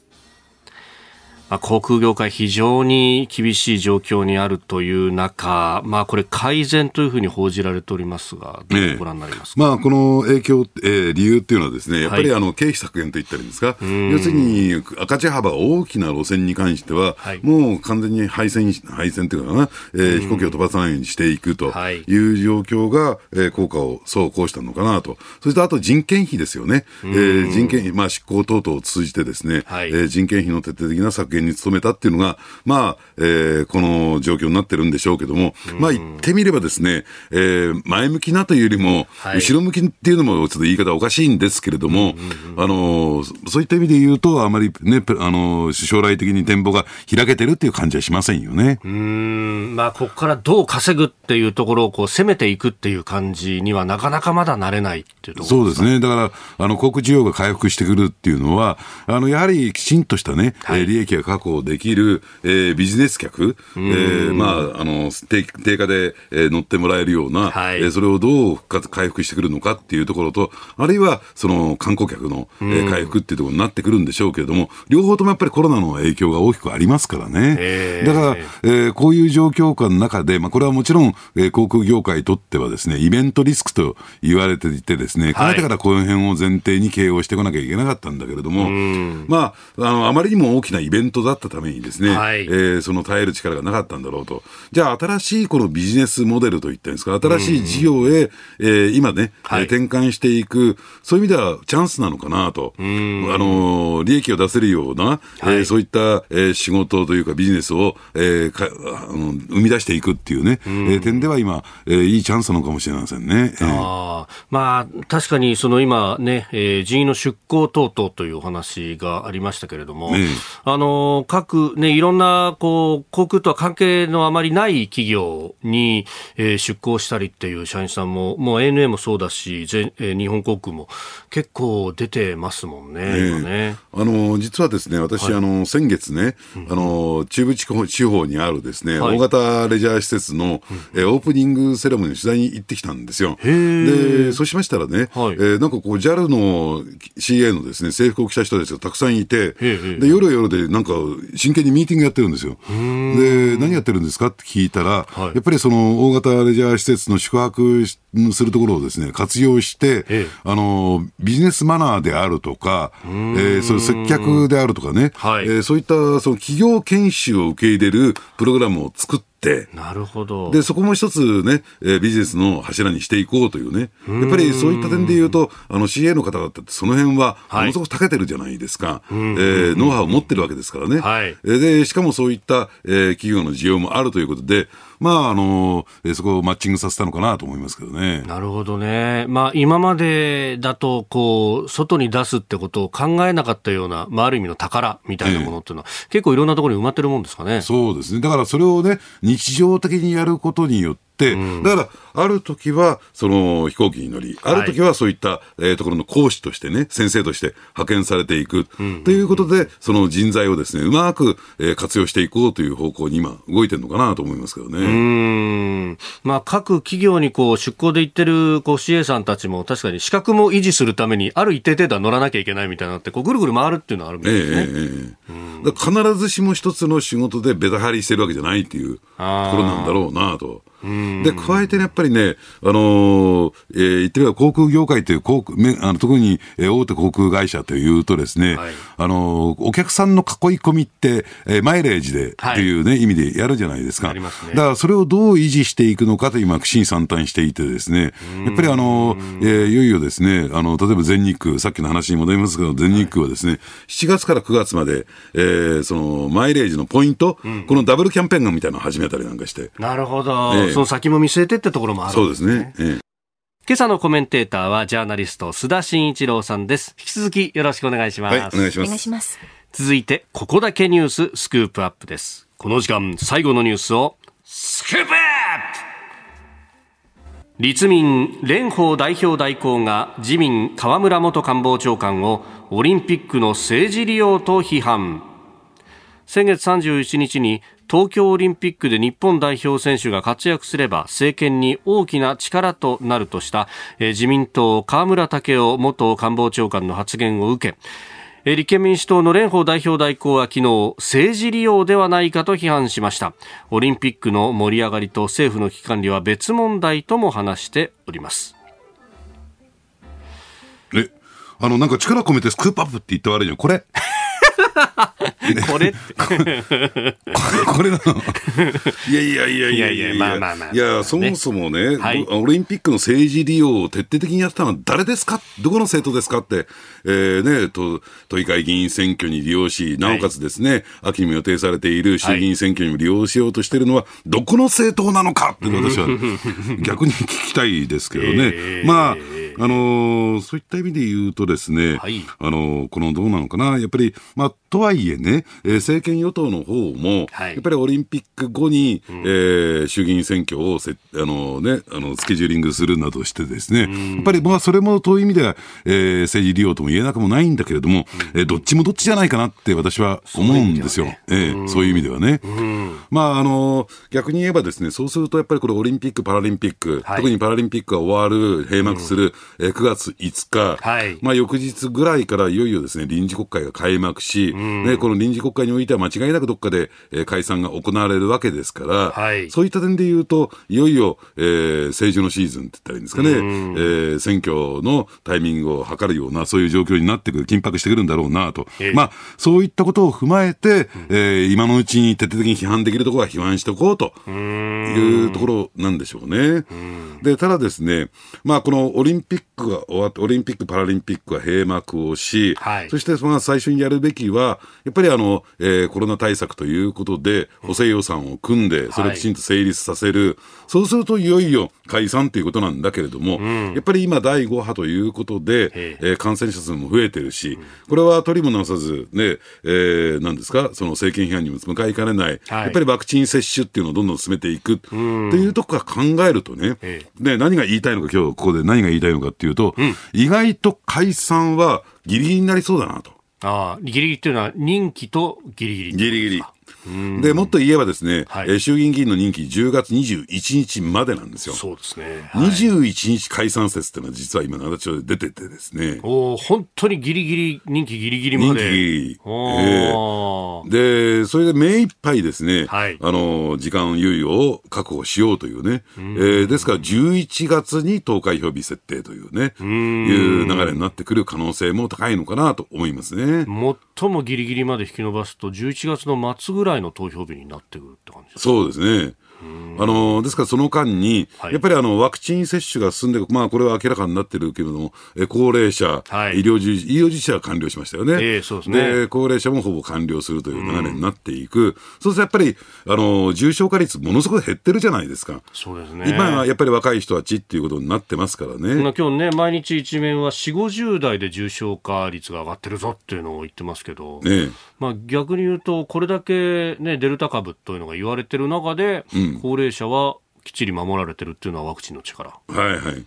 まあ、航空業界非常に厳しい状況にあるという中、まあ、これ改善というふうに報じられておりますが、どうご覧になりますか、まあ、この影響、えー、理由っていうのはですね、やっぱりあの経費削減といったらいいんですか、要するに赤字幅大きな路線に関しては、はい、もう完全に廃線、廃線というかな、えー、飛行機を飛ばさないようにしていくという状況が、えー、効果をそうこうしたのかなと。そしてあと人件費ですよね。えー、人件費、まあ、執行等々を通じてですね、はい、えー、人件費の徹底的な削減に努めたっていうのが、まあ、えー、この状況になってるんでしょうけども、まあ言ってみればですね、えー、前向きなというよりも、後ろ向きっていうのもちょっと言い方おかしいんですけれども、あの、そういった意味で言うと、あまりね、あの、将来的に展望が開けてるっていう感じはしませんよね。うん、まあ、ここからどう稼ぐっていうところをこう攻めていくっていう感じにはなかなかまだなれないっていうところそうですね。だから、あの、航空需要が回復してくるっていうのは、あの、やはりきちんとしたね、はい、利益が確保できる、えー、ビジネス客、えー、まあ、あの定、定価で、えー、乗ってもらえるような、はい、えー、それをどう復活、回復してくるのかっていうところと、あるいは、その観光客の、えー、回復っていうところになってくるんでしょうけれども、両方ともやっぱりコロナの影響が大きくありますからね。だから、えー、こういう状況下の中で、まあ、これはもちろん、えー、航空業界にとってはですね、イベントリスクと言われていてですね、かねてからこの辺を前提に経営をしてこなきゃいけなかったんだけれども、まあ、あの、あまりにも大きなイベント事だったためにですね、はい、えー、その耐える力がなかったんだろうと。じゃあ、新しいこのビジネスモデルといったんですか、新しい事業へ、えー、今ね、はい、転換していく、そういう意味ではチャンスなのかなと。あの、利益を出せるような、はい、えー、そういった、えー、仕事というかビジネスを、えー、かあの生み出していくっていうね、えー、点では今、えー、いいチャンスなのかもしれませんね。えー、あまあ、確かにその今ね、えー、人員の出向等々というお話がありましたけれども、ね、あの、各ね、いろんな、こう、航空とは関係のあまりない企業に、えー、出向したりっていう社員さんも、もう ANA もそうだし、ぜえー、日本航空も結構出てますもんね、ね今ね。あの、実はですね、私、はい、あの、先月ね、あの、中部地方地方にあるですね、はい、大型レジャー施設の、えー、オープニングセレモニーに取材に行ってきたんですよ。で、そうしましたらね、はい、えー、なんかこう JAL の CA のですね、制服を着た人たちがたくさんいて、で、夜は夜でなんか真剣にミーティングやってるんですよ。で、何やってるんですかって聞いたら、はい、やっぱりその大型レジャー施設の宿泊するところをですね、活用して、あの、ビジネスマナーであるとか、えー、そういう接客であるとかね、はい、えー、そういったその企業研修を受け入れるプログラムを作って、なるほど。で、そこも一つね、えー、ビジネスの柱にしていこうというね。やっぱりそういった点で言うと、あの CA の方々ってその辺は、ものすごく長けてるじゃないですか。はい、えー、ノウハウを持ってるわけですからね。はい、で、しかもそういった、えー、企業の需要もあるということで、まあ、あの、えー、そこをマッチングさせたのかなと思いますけどね。なるほどね。まあ、今までだと、こう、外に出すってことを考えなかったような、まあ、ある意味の宝みたいなものっていうのは、えー、結構いろんなところに埋まってるもんですかね。そうですね。だからそれをね、日常的にやることによって、、だから、ある時は、その飛行機に乗り、ある時はそういった、はい、えー、ところの講師としてね、先生として派遣されていく、うん、ということで、その人材をですね、うまく、えー、活用していこうという方向に今、動いてるのかなと思いますけどね。うん。まあ、各企業にこう、出向で行ってる、こう、CA さんたちも確かに資格も維持するために、ある一定程度は乗らなきゃいけないみたいなって、こう、ぐるぐる回るっていうのはあるんですね。ええええ、必ずしも一つの仕事でベタ張りしてるわけじゃないっていうところなんだろうなと。で、加えてね、やっぱりね、あのー、えー、言ってみれば航空業界という航空、あの特に、えー、大手航空会社というとですね、はい、あのー、お客さんの囲い込みって、えー、マイレージで、はい、というね、意味でやるじゃないですか。ね、だからそれをどう維持していくのかと今、審算単していてですね、やっぱりあのー、えー、いよいよですね、あの、例えば全日空、さっきの話に戻りますけど、全日空はですね、はい、7月から9月まで、えー、その、マイレージのポイント、うん、このダブルキャンペーンみたいなのを始めたりなんかして。なるほど。えー、その先も見据えてってところもあるんですね。そうですね。ええ今朝のコメンテーターはジャーナリスト須田慎一郎さんです。引き続きよろしくお願いします。はい、お願いします。お願いします。続いて、ここだけニューススクープアップです。この時間、最後のニュースを、スクープアップ立民蓮舫代表代行が自民河村元官房長官をオリンピックの政治利用と批判先月31日に東京オリンピックで日本代表選手が活躍すれば政権に大きな力となるとした、え自民党河村武雄元官房長官の発言を受け立憲民主党の蓮舫代表代行は昨日政治利用ではないかと批判しました。オリンピックの盛り上がりと政府の危機管理は別問題とも話しております。えあのなんか力込めてスクープアップって言って悪いよこれ これこれなの。いやいやいやいやいや。まあまあまあ、いやそもそもね、はい、オリンピックの政治利用を徹底的にやったのは誰ですかどこの政党ですかって、えーね、と都議会議員選挙に利用しなおかつですね、はい、秋にも予定されている衆議院選挙にも利用しようとしているのはどこの政党なのかって私は 逆に聞きたいですけどね、えー、まああのー、そういった意味で言うとですね、はい、あのー、このどうなのかな。やっぱりまあとはいえね、えー、政権与党の方も、はい、やっぱりオリンピック後に、うん、えー、衆議院選挙をせあの、ね、あのスケジューリングするなどしてですね、うん、やっぱりまあそれも遠い意味では、えー、政治利用とも言えなくもないんだけれども、うん、えー、どっちもどっちじゃないかなって私は思うんですよ。そういう,、えー、そういう意味ではね。まああの逆に言えばですね、そうするとやっぱりこれオリンピック・パラリンピック、はい、特にパラリンピックが終わる、閉幕する、うん、えー、9月5日、はい、まあ翌日ぐらいからいよいよですね、臨時国会が開幕し、ね、この臨臨時国会においては間違いなくどっかで、えー、解散が行われるわけですから、はい、そういった点で言うと、いよいよ、えー、政治のシーズンって言ったらいいんですかね、えー、選挙のタイミングを図るような、そういう状況になってくる、緊迫してくるんだろうなと、えー、まあ、そういったことを踏まえて、えー、今のうちに徹底的に批判できるところは批判しておこうというところなんでしょうね。で、ただですね、まあ、このオリンピックが終わって、オリンピック・パラリンピックは閉幕をし、はい、そしてその最初にやるべきは、やっぱりあの、えー、コロナ対策ということで、補正予算を組んで、それをきちんと成立させる、はい、そうするといよいよ解散ということなんだけれども、うん、やっぱり今、第5波ということで、え。ー、感染者数も増えてるし、これは取りもなさず、ね、えー、なんですか、その政権批判にも向かいかねない、はい、やっぱりワクチン接種っていうのをどんどん進めていく。っていうとこから考えるとね、で、何が言いたいのか、今日ここで何が言いたいのかっていうと、うん、意外と解散はギリギリになりそうだなと。ああ、ギリギリっていうのは任期とギリギリ。ギリギリ。でもっと言えばですね、はい、衆議院議員の任期10月21日までなんですよ。そうですね。はい、21日解散説っていうのは実は今、長丁で出ててですね。お本当にギリギリ、任期ギリギリまで。任期。えー、で、それで目いっぱいですね、はい、あの、時間猶予を確保しようというね。えー、ですから11月に投開票日設定というね、いう流れになってくる可能性も高いのかなと思いますね。最もギリギリまで引き延ばすと11月の末ぐらいの投票日になってくるって感じそうですね。あのですからその間に、はい、やっぱりあのワクチン接種が進んで、まあ、これは明らかになってるけれども、え高齢者、はい、医療従事、医療従事者は完了しましたよね。えー、そうですね。で高齢者もほぼ完了するという流れになっていく、うん、そうするとやっぱりあの重症化率、ものすごく減ってるじゃないですか。そうですね。今はやっぱり若い人たちっていうことになってますからね。今日ね、毎日一面は4、50代で重症化率が上がってるぞっていうのを言ってますけど、ねまあ、逆に言うと、これだけ、ね、デルタ株というのが言われてる中で、うん、高齢者はきっちり守られてるっていうのはワクチンの力。はいはい。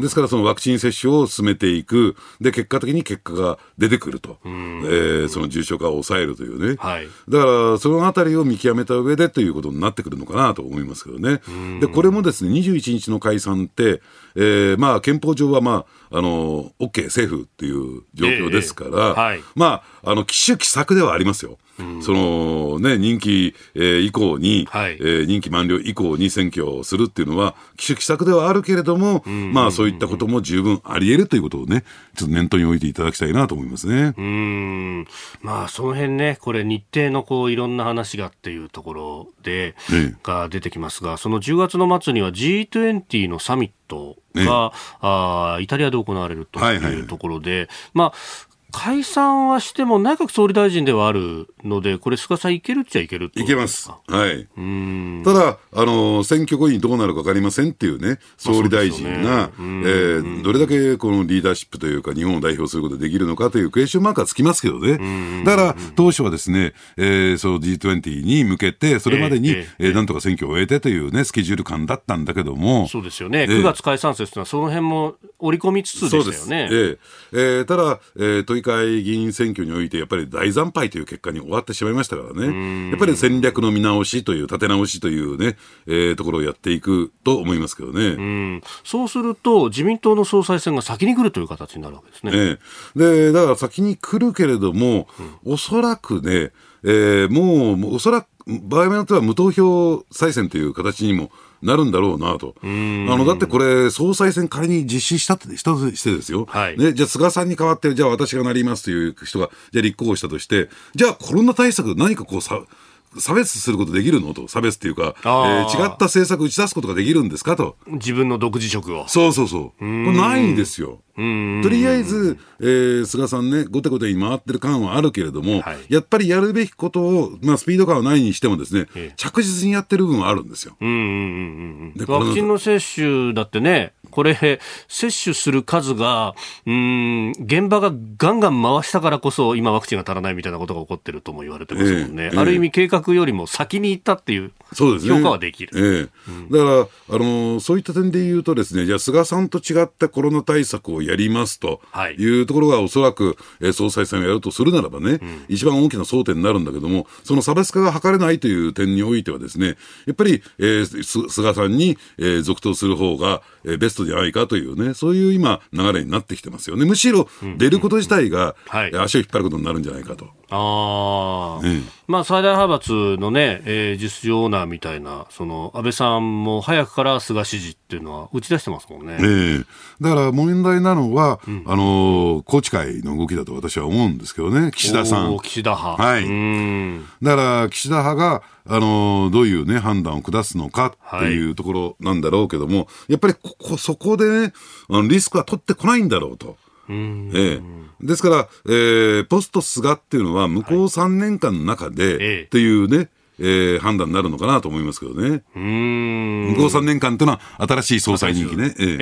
ですから、そのワクチン接種を進めていく、で、結果的に結果が出てくると、えー、その重症化を抑えるというね、はい、だから、そのあたりを見極めた上でということになってくるのかなと思いますけどね。で、これもですね、21日の解散って、えー、まあ、憲法上は、まあ、あの、OK、政府っていう状況ですから、えーはい、まあ、あの、奇手奇策ではありますよ。そのね、任期、えー、以降に、はい、えー、任期満了以降に選挙をするっていうのは、奇手奇策ではあるけれども、まあそういったことも十分あり得るということをね、ちょっと念頭に置いていただきたいなと思いますね。うん。まあその辺ね、これ日程のこういろんな話がっていうところで、ね、が出てきますが、その10月の末には G20 のサミットが、ね、あイタリアで行われるというところで、はい。はい、まあ解散はしても内閣総理大臣ではあるので、これ、菅さん、いけるっちゃいけるいけます。はい。ただ、あの、選挙後にどうなるか分かりませんっていうね、総理大臣が、ね、えー、どれだけこのリーダーシップというか、日本を代表することができるのかというクエスチョンマークはつきますけどね。だから、当初はですね、えー、その G20 に向けて、それまでに、えー、えー、なんとか選挙を終えてというね、スケジュール感だったんだけども。そうですよね。9月解散説というのは、その辺も織り込みつつでしたよね。えー、えー、ただ、えー、都議会議員選挙において、やっぱり大惨敗という結果に終わってしまいましたからね、やっぱり戦略の見直しという、立て直しというね、えー、ところをやっていくと思いますけどね。うそうすると、自民党の総裁選が先に来るという形になるわけですね。えー、でだから先に来るけれども、うん、おそらくね、えー、もう、おそらく、場合によっては無投票再選という形にもなるんだろうなと。あの、だってこれ、総裁選仮に実施したとしたとしてですよ。はい、ね、じゃあ菅さんに代わって、じゃあ私がなりますという人が、じゃあ立候補したとして、じゃあコロナ対策何かこうさ、差別することできるの？と、差別っていうか、えー、違った政策打ち出すことができるんですか？と。自分の独自色を。そうそうそう。これないんですよ。とりあえず、えー、菅さんね、ごてごてに回ってる感はあるけれども、はい、やっぱりやるべきことを、まあ、スピード感はないにしてもですね、ええ、着実にやってる部分はあるんですよ。ワクチンの接種だってね、これ、接種する数が、うん、現場がガンガン回したからこそ、今ワクチンが足らないみたいなことが起こってるとも言われてますもんね。えある意味計画よりも先に行ったっていう評価はできる。ええ、うん、だから、あのー、そういった点で言うとですね、じゃあ菅さんと違ったコロナ対策をやりますとい。うところがおそらく、えー、総裁選をやるとするならばね、うん、一番大きな争点になるんだけども、その差別化が図れないという点においてはですね、やっぱり、えー、菅さんに、えー、続投する方が、えー、ベストじゃないかというね、そういう今、流れになってきてますよね。むしろ、出ること自体が、足を引っ張ることになるんじゃないかと。ああ、ええ、まあ最大派閥のね、えー、実情オーナーみたいな、その安倍さんも早くから菅支持っていうのは打ち出してますもんね。ええ、だから問題なのは、うん、あの宏池会の動きだと私は思うんですけどね、岸田さん。岸田派。はい。だから岸田派があのどういうね判断を下すのかっていうところなんだろうけども、はい、やっぱりここそこでねリスクは取ってこないんだろうと。ええ、ですから、えー、ポスト菅っていうのは、向こう3年間の中で、はい、っていうね、えー、判断になるのかなと思いますけどね。向こう3年間というのは新しい総裁任期ね。えええ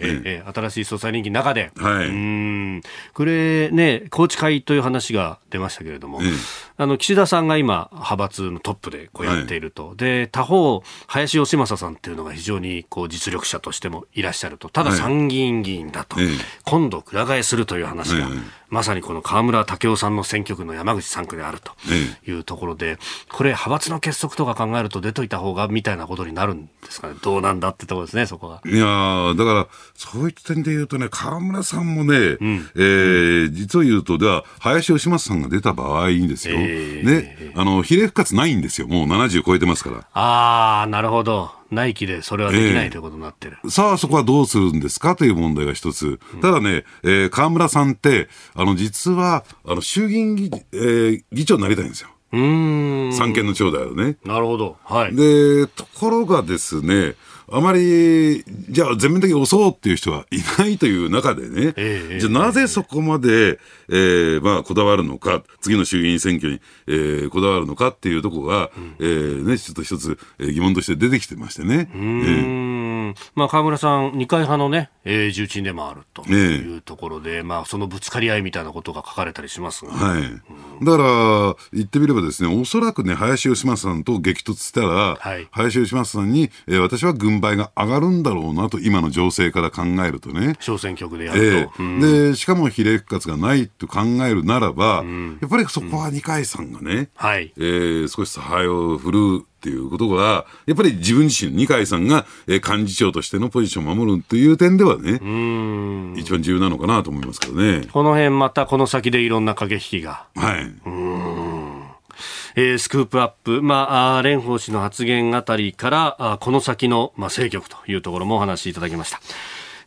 えええ新しい総裁任期の中で。はい。うん。これね、宏池会という話が出ましたけれども、ええ、あの、岸田さんが今、派閥のトップでこうやっていると。はい、で、他方、林芳正さんっていうのが非常にこう実力者としてもいらっしゃると。ただ参議院議員だと。はい、今度、くら替えするという話が。まさにこの河村武雄さんの選挙区の山口3区であるというところで、これ、派閥の結束とか考えると出といた方がみたいなことになるんですかね、どうなんだってところですね、そこが。いやだから、そういった点で言うとね、河村さんもね、うん、えー、実を言うと、では、林芳正さんが出た場合にですよ、えー、ね、あの比例復活ないんですよ、もう70超えてますから。ああ、なるほど。内規でそれはできないということになってる、えー、さあ、そこはどうするんですかという問題が一つ、ただね、えー、河村さんって、あの実はあの衆議院議,、えー、議長になりたいんですよ。うん三権の長だよね。なるほど。はい。で、ところがですね、あまり、じゃあ全面的に押そうっていう人はいないという中でね、えー、じゃあなぜそこまで、えー、まあ、こだわるのか、次の衆議院選挙に、えー、こだわるのかっていうところが、うん、えー、ね、ちょっと一つ、えー、疑問として出てきてましてね。うん、えー、まあ、河村さん、二階派のね、えー、重鎮でもあるというところで、えー、まあ、そのぶつかり合いみたいなことが書かれたりしますが、はい。だから、言ってみればですね、おそらくね、林芳正さんと激突したら、はい、林芳正さんに、えー、私は軍配が上がるんだろうなと、今の情勢から考えるとね。小選挙区でやると。えーうん、で、しかも比例復活がないと考えるならば、うん、やっぱりそこは二階さんがね、うん、はい、えー、少し差配を振るう。っていうことが、やっぱり自分自身、二階さんが、えー、幹事長としてのポジションを守るという点ではね、一番重要なのかなと思いますけどね。この辺またこの先でいろんな駆け引きが。はい。うんえー、スクープアップ、まあ、蓮舫氏の発言あたりからあこの先の、まあ、政局というところもお話しいただきました。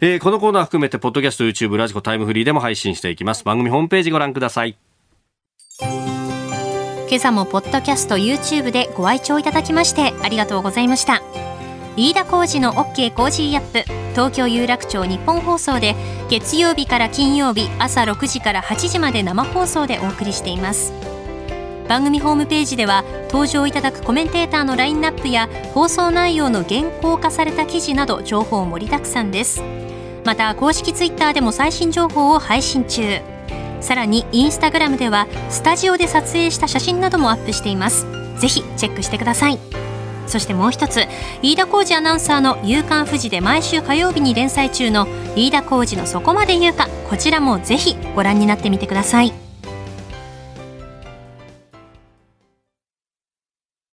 えー、このコーナー含めてポッドキャスト YouTube ラジコタイムフリーでも配信していきます。番組ホームページご覧ください。今朝もポッドキャスト YouTube でご愛聴いただきましてありがとうございました。飯田浩二の OK コージーアップ東京有楽町日本放送で月曜日から金曜日朝6時から8時まで生放送でお送りしています。番組ホームページでは登場いただくコメンテーターのラインナップや放送内容の原稿化された記事など情報盛りだくさんです。また公式ツイッターでも最新情報を配信中。さらにインスタグラムではスタジオで撮影した写真などもアップしています。ぜひチェックしてください。そしてもう一つ飯田浩二アナウンサーの「夕刊富士」で毎週火曜日に連載中の飯田浩二のそこまで言うかこちらもぜひご覧になってみてください。